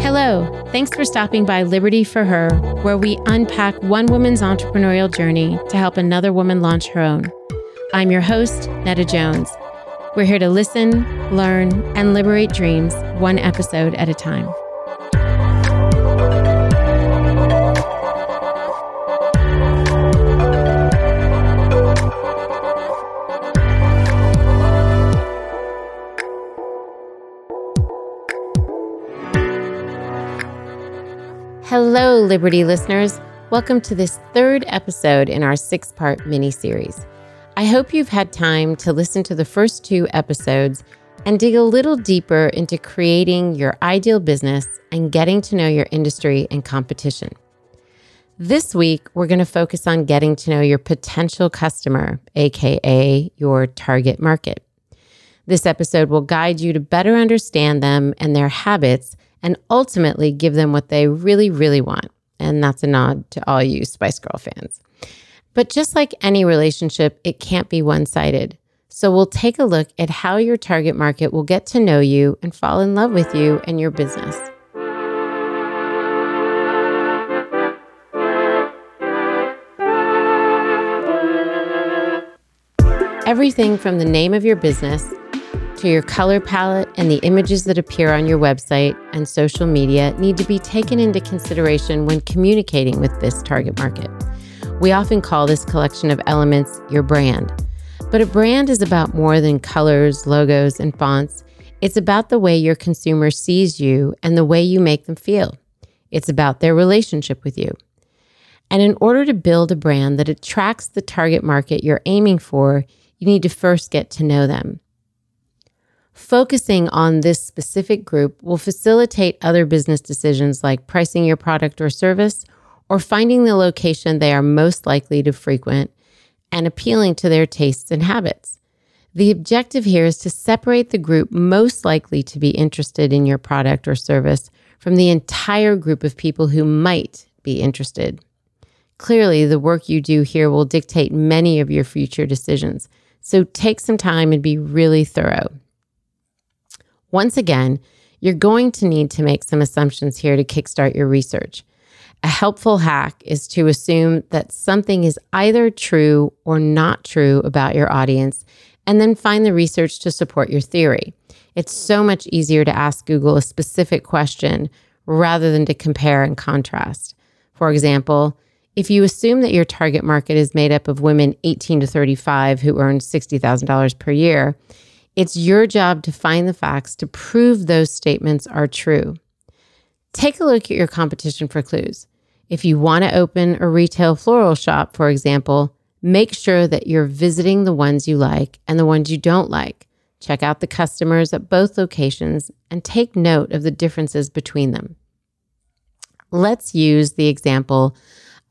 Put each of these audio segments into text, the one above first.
Hello, thanks for stopping by Liberty for Her, where we unpack one woman's entrepreneurial journey to help another woman launch her own. I'm your host, Netta Jones. We're here to listen, learn, and liberate dreams one episode at a time. Liberty listeners. Welcome to this third episode in our six part mini series. I hope you've had time to listen to the first two episodes and dig a little deeper into creating your ideal business and getting to know your industry and competition. This week, we're going to focus on getting to know your potential customer, AKA your target market. This episode will guide you to better understand them and their habits and ultimately give them what they really, really want. And that's a nod to all you Spice Girl fans. But just like any relationship, it can't be one sided. So we'll take a look at how your target market will get to know you and fall in love with you and your business. Everything from the name of your business to your color palette and the images that appear on your website and social media need to be taken into consideration when communicating with this target market. We often call this collection of elements your brand. But a brand is about more than colors, logos, and fonts. It's about the way your consumer sees you and the way you make them feel. It's about their relationship with you. And in order to build a brand that attracts the target market you're aiming for, you need to first get to know them. Focusing on this specific group will facilitate other business decisions like pricing your product or service or finding the location they are most likely to frequent and appealing to their tastes and habits. The objective here is to separate the group most likely to be interested in your product or service from the entire group of people who might be interested. Clearly, the work you do here will dictate many of your future decisions, so take some time and be really thorough. Once again, you're going to need to make some assumptions here to kickstart your research. A helpful hack is to assume that something is either true or not true about your audience, and then find the research to support your theory. It's so much easier to ask Google a specific question rather than to compare and contrast. For example, if you assume that your target market is made up of women 18 to 35 who earn $60,000 per year, it's your job to find the facts to prove those statements are true. Take a look at your competition for clues. If you want to open a retail floral shop, for example, make sure that you're visiting the ones you like and the ones you don't like. Check out the customers at both locations and take note of the differences between them. Let's use the example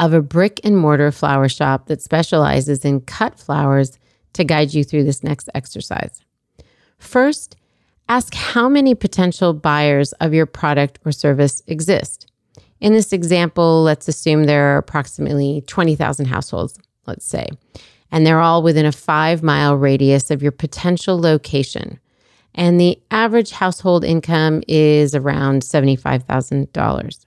of a brick and mortar flower shop that specializes in cut flowers to guide you through this next exercise. First, ask how many potential buyers of your product or service exist. In this example, let's assume there are approximately 20,000 households, let's say, and they're all within a five mile radius of your potential location. And the average household income is around $75,000.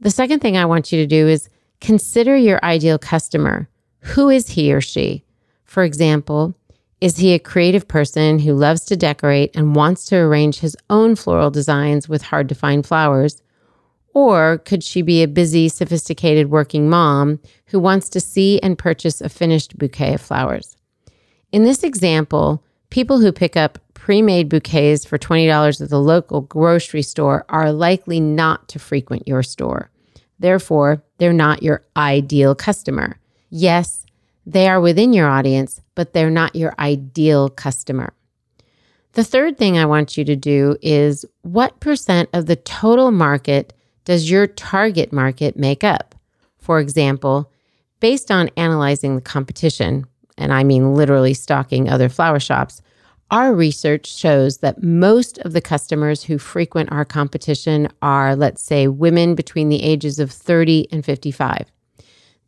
The second thing I want you to do is consider your ideal customer. Who is he or she? For example, is he a creative person who loves to decorate and wants to arrange his own floral designs with hard to find flowers? Or could she be a busy, sophisticated working mom who wants to see and purchase a finished bouquet of flowers? In this example, people who pick up pre made bouquets for $20 at the local grocery store are likely not to frequent your store. Therefore, they're not your ideal customer. Yes, they are within your audience, but they're not your ideal customer. The third thing I want you to do is what percent of the total market does your target market make up? For example, based on analyzing the competition, and I mean literally stalking other flower shops, our research shows that most of the customers who frequent our competition are, let's say, women between the ages of 30 and 55.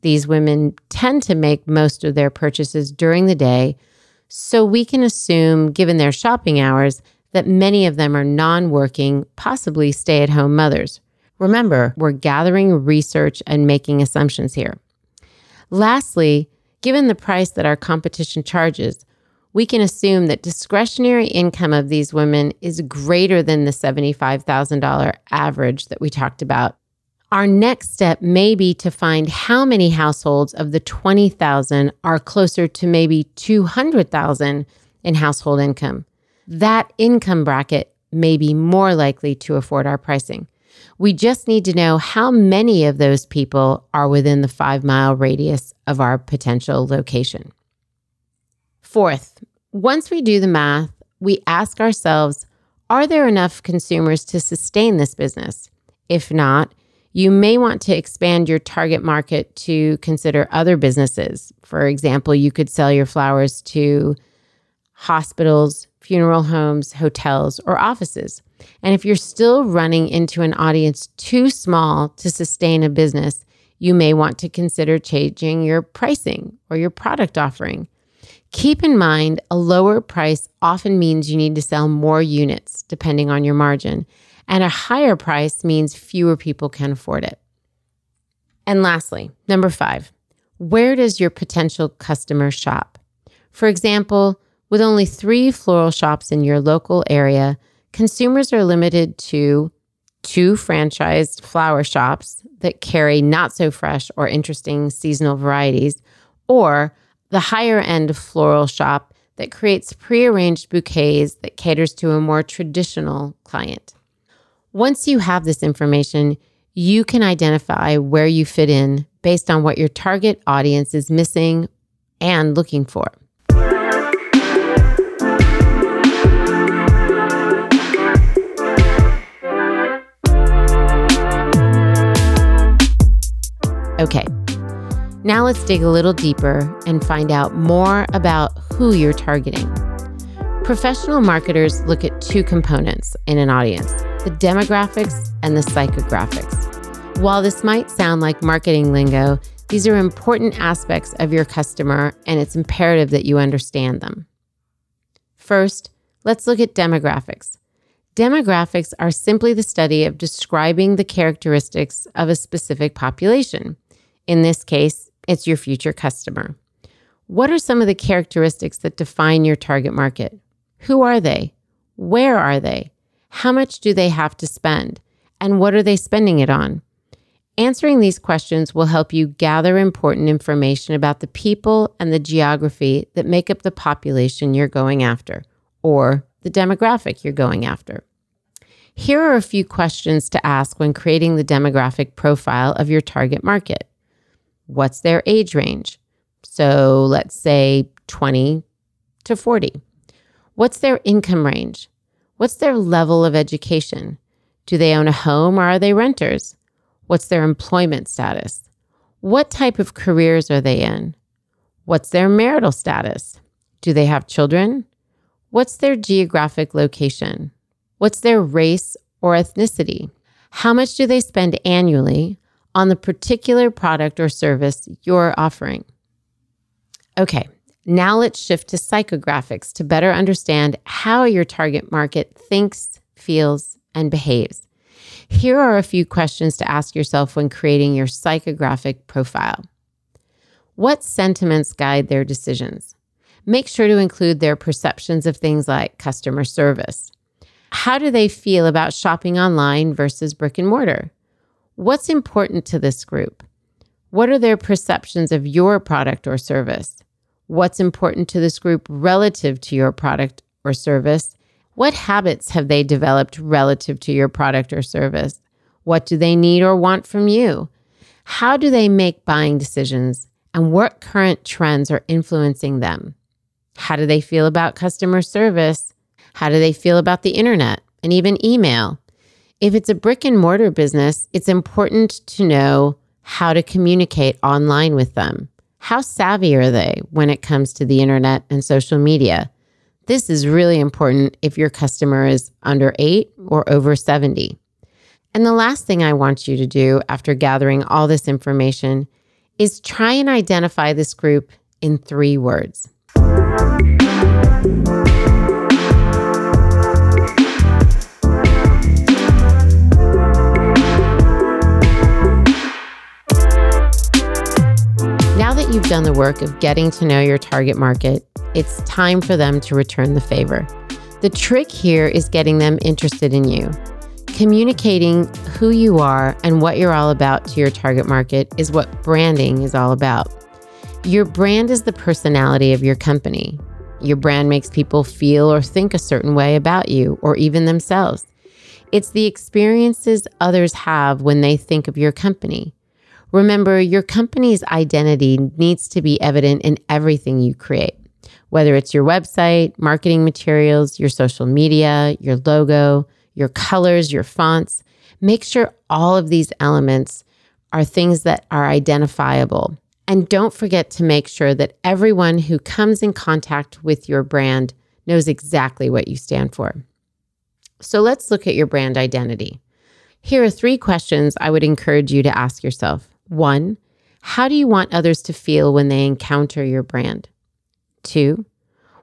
These women tend to make most of their purchases during the day, so we can assume, given their shopping hours, that many of them are non working, possibly stay at home mothers. Remember, we're gathering research and making assumptions here. Lastly, given the price that our competition charges, we can assume that discretionary income of these women is greater than the $75,000 average that we talked about. Our next step may be to find how many households of the 20,000 are closer to maybe 200,000 in household income. That income bracket may be more likely to afford our pricing. We just need to know how many of those people are within the five mile radius of our potential location. Fourth, once we do the math, we ask ourselves are there enough consumers to sustain this business? If not, you may want to expand your target market to consider other businesses. For example, you could sell your flowers to hospitals, funeral homes, hotels, or offices. And if you're still running into an audience too small to sustain a business, you may want to consider changing your pricing or your product offering. Keep in mind, a lower price often means you need to sell more units, depending on your margin, and a higher price means fewer people can afford it. And lastly, number five, where does your potential customer shop? For example, with only three floral shops in your local area, consumers are limited to two franchised flower shops that carry not so fresh or interesting seasonal varieties, or the higher end floral shop that creates pre arranged bouquets that caters to a more traditional client. Once you have this information, you can identify where you fit in based on what your target audience is missing and looking for. Okay, now let's dig a little deeper and find out more about who you're targeting. Professional marketers look at two components in an audience the demographics and the psychographics. While this might sound like marketing lingo, these are important aspects of your customer, and it's imperative that you understand them. First, let's look at demographics. Demographics are simply the study of describing the characteristics of a specific population. In this case, it's your future customer. What are some of the characteristics that define your target market? Who are they? Where are they? How much do they have to spend? And what are they spending it on? Answering these questions will help you gather important information about the people and the geography that make up the population you're going after, or the demographic you're going after. Here are a few questions to ask when creating the demographic profile of your target market. What's their age range? So let's say 20 to 40. What's their income range? What's their level of education? Do they own a home or are they renters? What's their employment status? What type of careers are they in? What's their marital status? Do they have children? What's their geographic location? What's their race or ethnicity? How much do they spend annually on the particular product or service you're offering. Okay, now let's shift to psychographics to better understand how your target market thinks, feels, and behaves. Here are a few questions to ask yourself when creating your psychographic profile. What sentiments guide their decisions? Make sure to include their perceptions of things like customer service. How do they feel about shopping online versus brick and mortar? What's important to this group? What are their perceptions of your product or service? What's important to this group relative to your product or service? What habits have they developed relative to your product or service? What do they need or want from you? How do they make buying decisions? And what current trends are influencing them? How do they feel about customer service? How do they feel about the internet and even email? If it's a brick and mortar business, it's important to know how to communicate online with them. How savvy are they when it comes to the internet and social media? This is really important if your customer is under eight or over 70. And the last thing I want you to do after gathering all this information is try and identify this group in three words. You've done the work of getting to know your target market, it's time for them to return the favor. The trick here is getting them interested in you. Communicating who you are and what you're all about to your target market is what branding is all about. Your brand is the personality of your company. Your brand makes people feel or think a certain way about you or even themselves. It's the experiences others have when they think of your company. Remember, your company's identity needs to be evident in everything you create, whether it's your website, marketing materials, your social media, your logo, your colors, your fonts. Make sure all of these elements are things that are identifiable. And don't forget to make sure that everyone who comes in contact with your brand knows exactly what you stand for. So let's look at your brand identity. Here are three questions I would encourage you to ask yourself. One, how do you want others to feel when they encounter your brand? Two,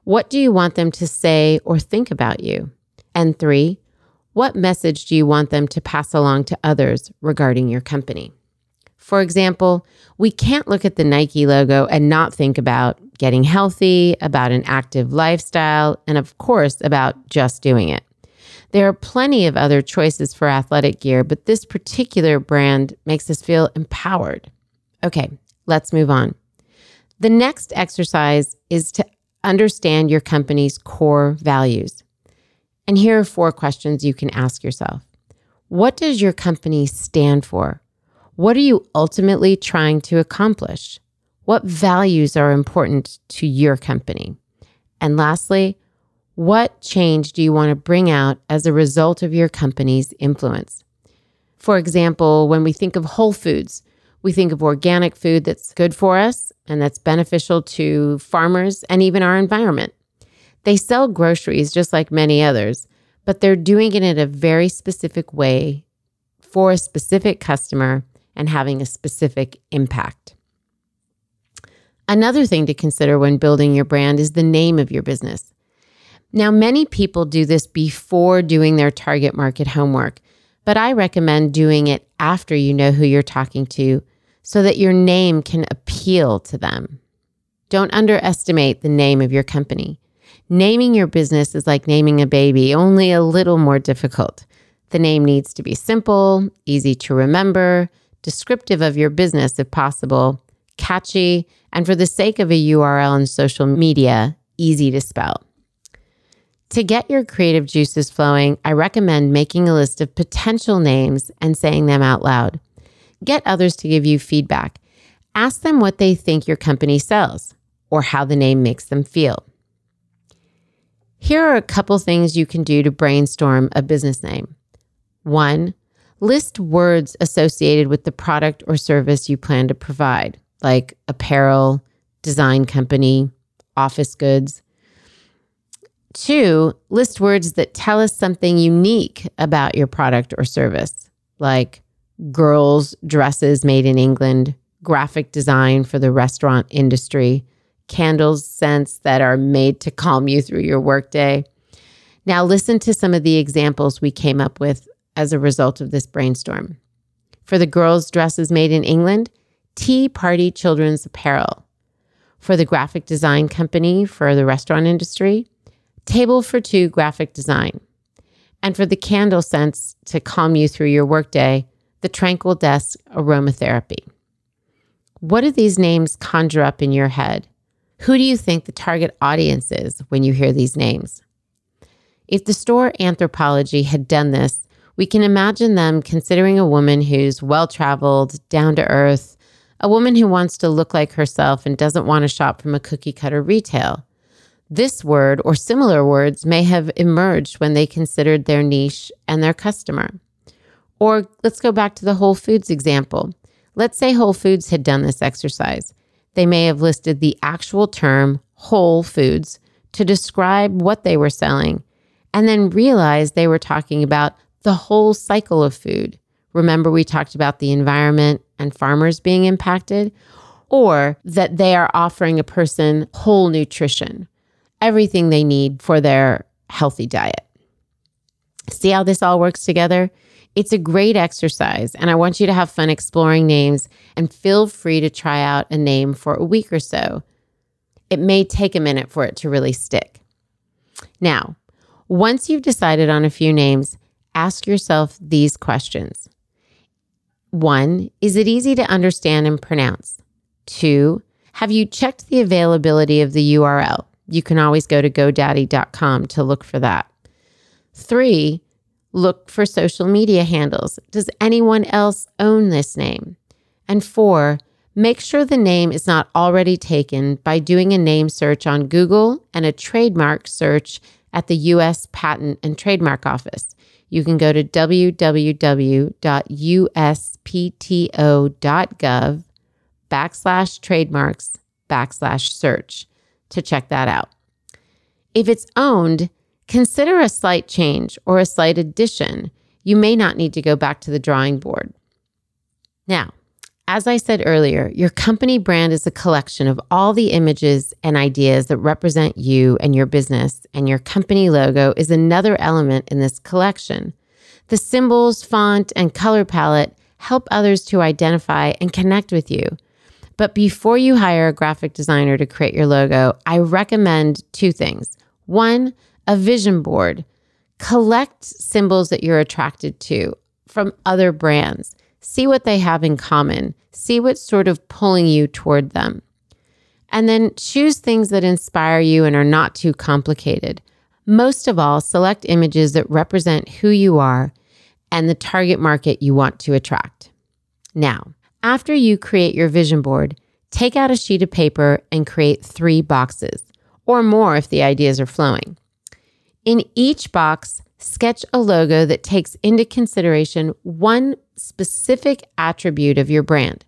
what do you want them to say or think about you? And three, what message do you want them to pass along to others regarding your company? For example, we can't look at the Nike logo and not think about getting healthy, about an active lifestyle, and of course, about just doing it. There are plenty of other choices for athletic gear, but this particular brand makes us feel empowered. Okay, let's move on. The next exercise is to understand your company's core values. And here are four questions you can ask yourself What does your company stand for? What are you ultimately trying to accomplish? What values are important to your company? And lastly, what change do you want to bring out as a result of your company's influence? For example, when we think of Whole Foods, we think of organic food that's good for us and that's beneficial to farmers and even our environment. They sell groceries just like many others, but they're doing it in a very specific way for a specific customer and having a specific impact. Another thing to consider when building your brand is the name of your business. Now, many people do this before doing their target market homework, but I recommend doing it after you know who you're talking to so that your name can appeal to them. Don't underestimate the name of your company. Naming your business is like naming a baby, only a little more difficult. The name needs to be simple, easy to remember, descriptive of your business if possible, catchy, and for the sake of a URL and social media, easy to spell. To get your creative juices flowing, I recommend making a list of potential names and saying them out loud. Get others to give you feedback. Ask them what they think your company sells or how the name makes them feel. Here are a couple things you can do to brainstorm a business name. One, List words associated with the product or service you plan to provide, like apparel, design company, office goods. Two, list words that tell us something unique about your product or service, like girls' dresses made in England, graphic design for the restaurant industry, candles, scents that are made to calm you through your workday. Now, listen to some of the examples we came up with as a result of this brainstorm. For the girls' dresses made in England, Tea Party Children's Apparel. For the graphic design company for the restaurant industry, Table for Two Graphic Design. And for the candle scents to calm you through your workday, the Tranquil Desk Aromatherapy. What do these names conjure up in your head? Who do you think the target audience is when you hear these names? If the store Anthropologie had done this, we can imagine them considering a woman who's well traveled, down to earth, a woman who wants to look like herself and doesn't want to shop from a cookie cutter retail. This word or similar words may have emerged when they considered their niche and their customer. Or let's go back to the Whole Foods example. Let's say Whole Foods had done this exercise. They may have listed the actual term Whole Foods to describe what they were selling and then realized they were talking about the whole cycle of food. Remember, we talked about the environment and farmers being impacted? or that they are offering a person whole nutrition, everything they need for their healthy diet. See how this all works together? It's a great exercise, and I want you to have fun exploring names and feel free to try out a name for a week or so. It may take a minute for it to really stick. Now, once you've decided on a few names, ask yourself these questions. One, is it easy to understand and pronounce? Two, have you checked the availability of the URL? You can always go to godaddy.com to look for that. Three, look for social media handles. Does anyone else own this name? And four, make sure the name is not already taken by doing a name search on Google and a trademark search at the US Patent and Trademark Office. You can go to www.uspto.gov backslash trademarks backslash search to check that out. If it's owned, consider a slight change or a slight addition. You may not need to go back to the drawing board. Now, as I said earlier, your company brand is a collection of all the images and ideas that represent you and your business, and your company logo is another element in this collection. The symbols, font, and color palette help others to identify and connect with you. But before you hire a graphic designer to create your logo, I recommend two things. One, a vision board. Collect symbols that you're attracted to from other brands. See what they have in common. See what's sort of pulling you toward them. And then choose things that inspire you and are not too complicated. Most of all, select images that represent who you are and the target market you want to attract. Now, after you create your vision board, take out a sheet of paper and create three boxes, or more if the ideas are flowing. In each box, sketch a logo that takes into consideration one specific attribute of your brand.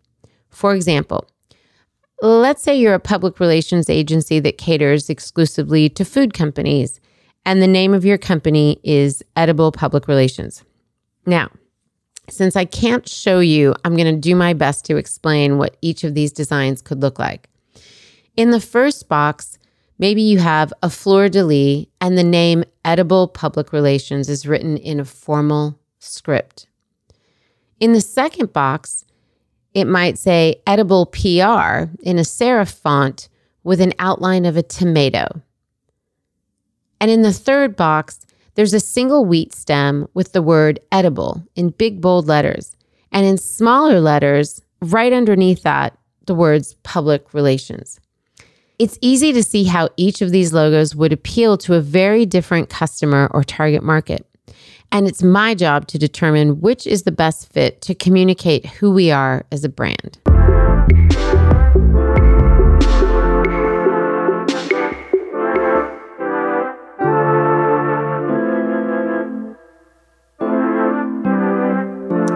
For example, let's say you're a public relations agency that caters exclusively to food companies, and the name of your company is Edible Public Relations. Now, since I can't show you, I'm going to do my best to explain what each of these designs could look like. In the first box, maybe you have a fleur de lis and the name Edible Public Relations is written in a formal script. In the second box, it might say Edible PR in a serif font with an outline of a tomato. And in the third box, there's a single wheat stem with the word edible in big bold letters, and in smaller letters, right underneath that, the words public relations. It's easy to see how each of these logos would appeal to a very different customer or target market. And it's my job to determine which is the best fit to communicate who we are as a brand.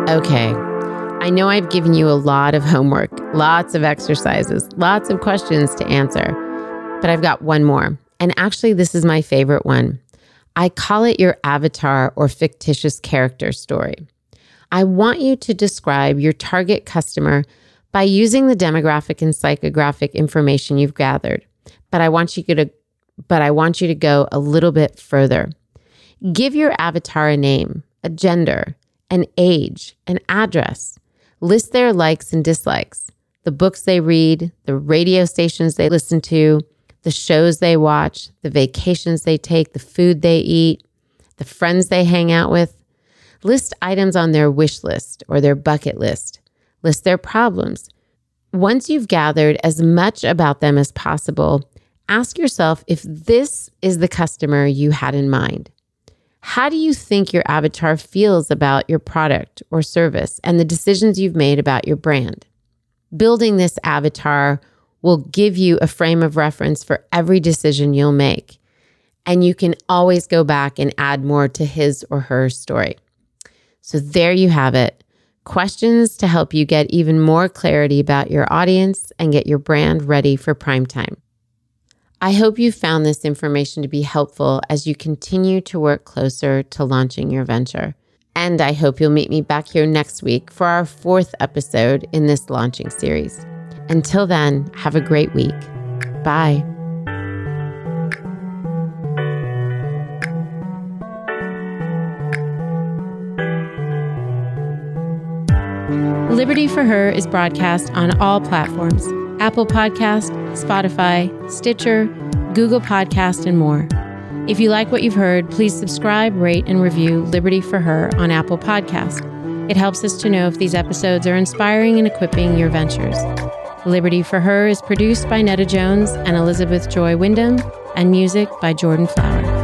Okay. I know I've given you a lot of homework, lots of exercises, lots of questions to answer, but I've got one more. And actually, this is my favorite one. I call it your avatar or fictitious character story. I want you to describe your target customer by using the demographic and psychographic information you've gathered. But I want you to but I want you to go a little bit further. Give your avatar a name, a gender, an age, an address. List their likes and dislikes, the books they read, the radio stations they listen to, the shows they watch, the vacations they take, the food they eat, the friends they hang out with. List items on their wish list or their bucket list. List their problems. Once you've gathered as much about them as possible, ask yourself if this is the customer you had in mind. How do you think your avatar feels about your product or service and the decisions you've made about your brand? Building this avatar will give you a frame of reference for every decision you'll make. And you can always go back and add more to his or her story. So there you have it. Questions to help you get even more clarity about your audience and get your brand ready for prime time. I hope you found this information to be helpful as you continue to work closer to launching your venture. And I hope you'll meet me back here next week for our fourth episode in this launching series. Until then, have a great week. Bye. Liberty for Her is broadcast on all platforms Apple Podcast, Spotify, Stitcher, Google Podcast, and more. If you like what you've heard, please subscribe, rate, and review Liberty for Her on Apple Podcast. It helps us to know if these episodes are inspiring and equipping your ventures. Liberty for Her is produced by Netta Jones and Elizabeth Joy Wyndham, and music by Jordan Flower.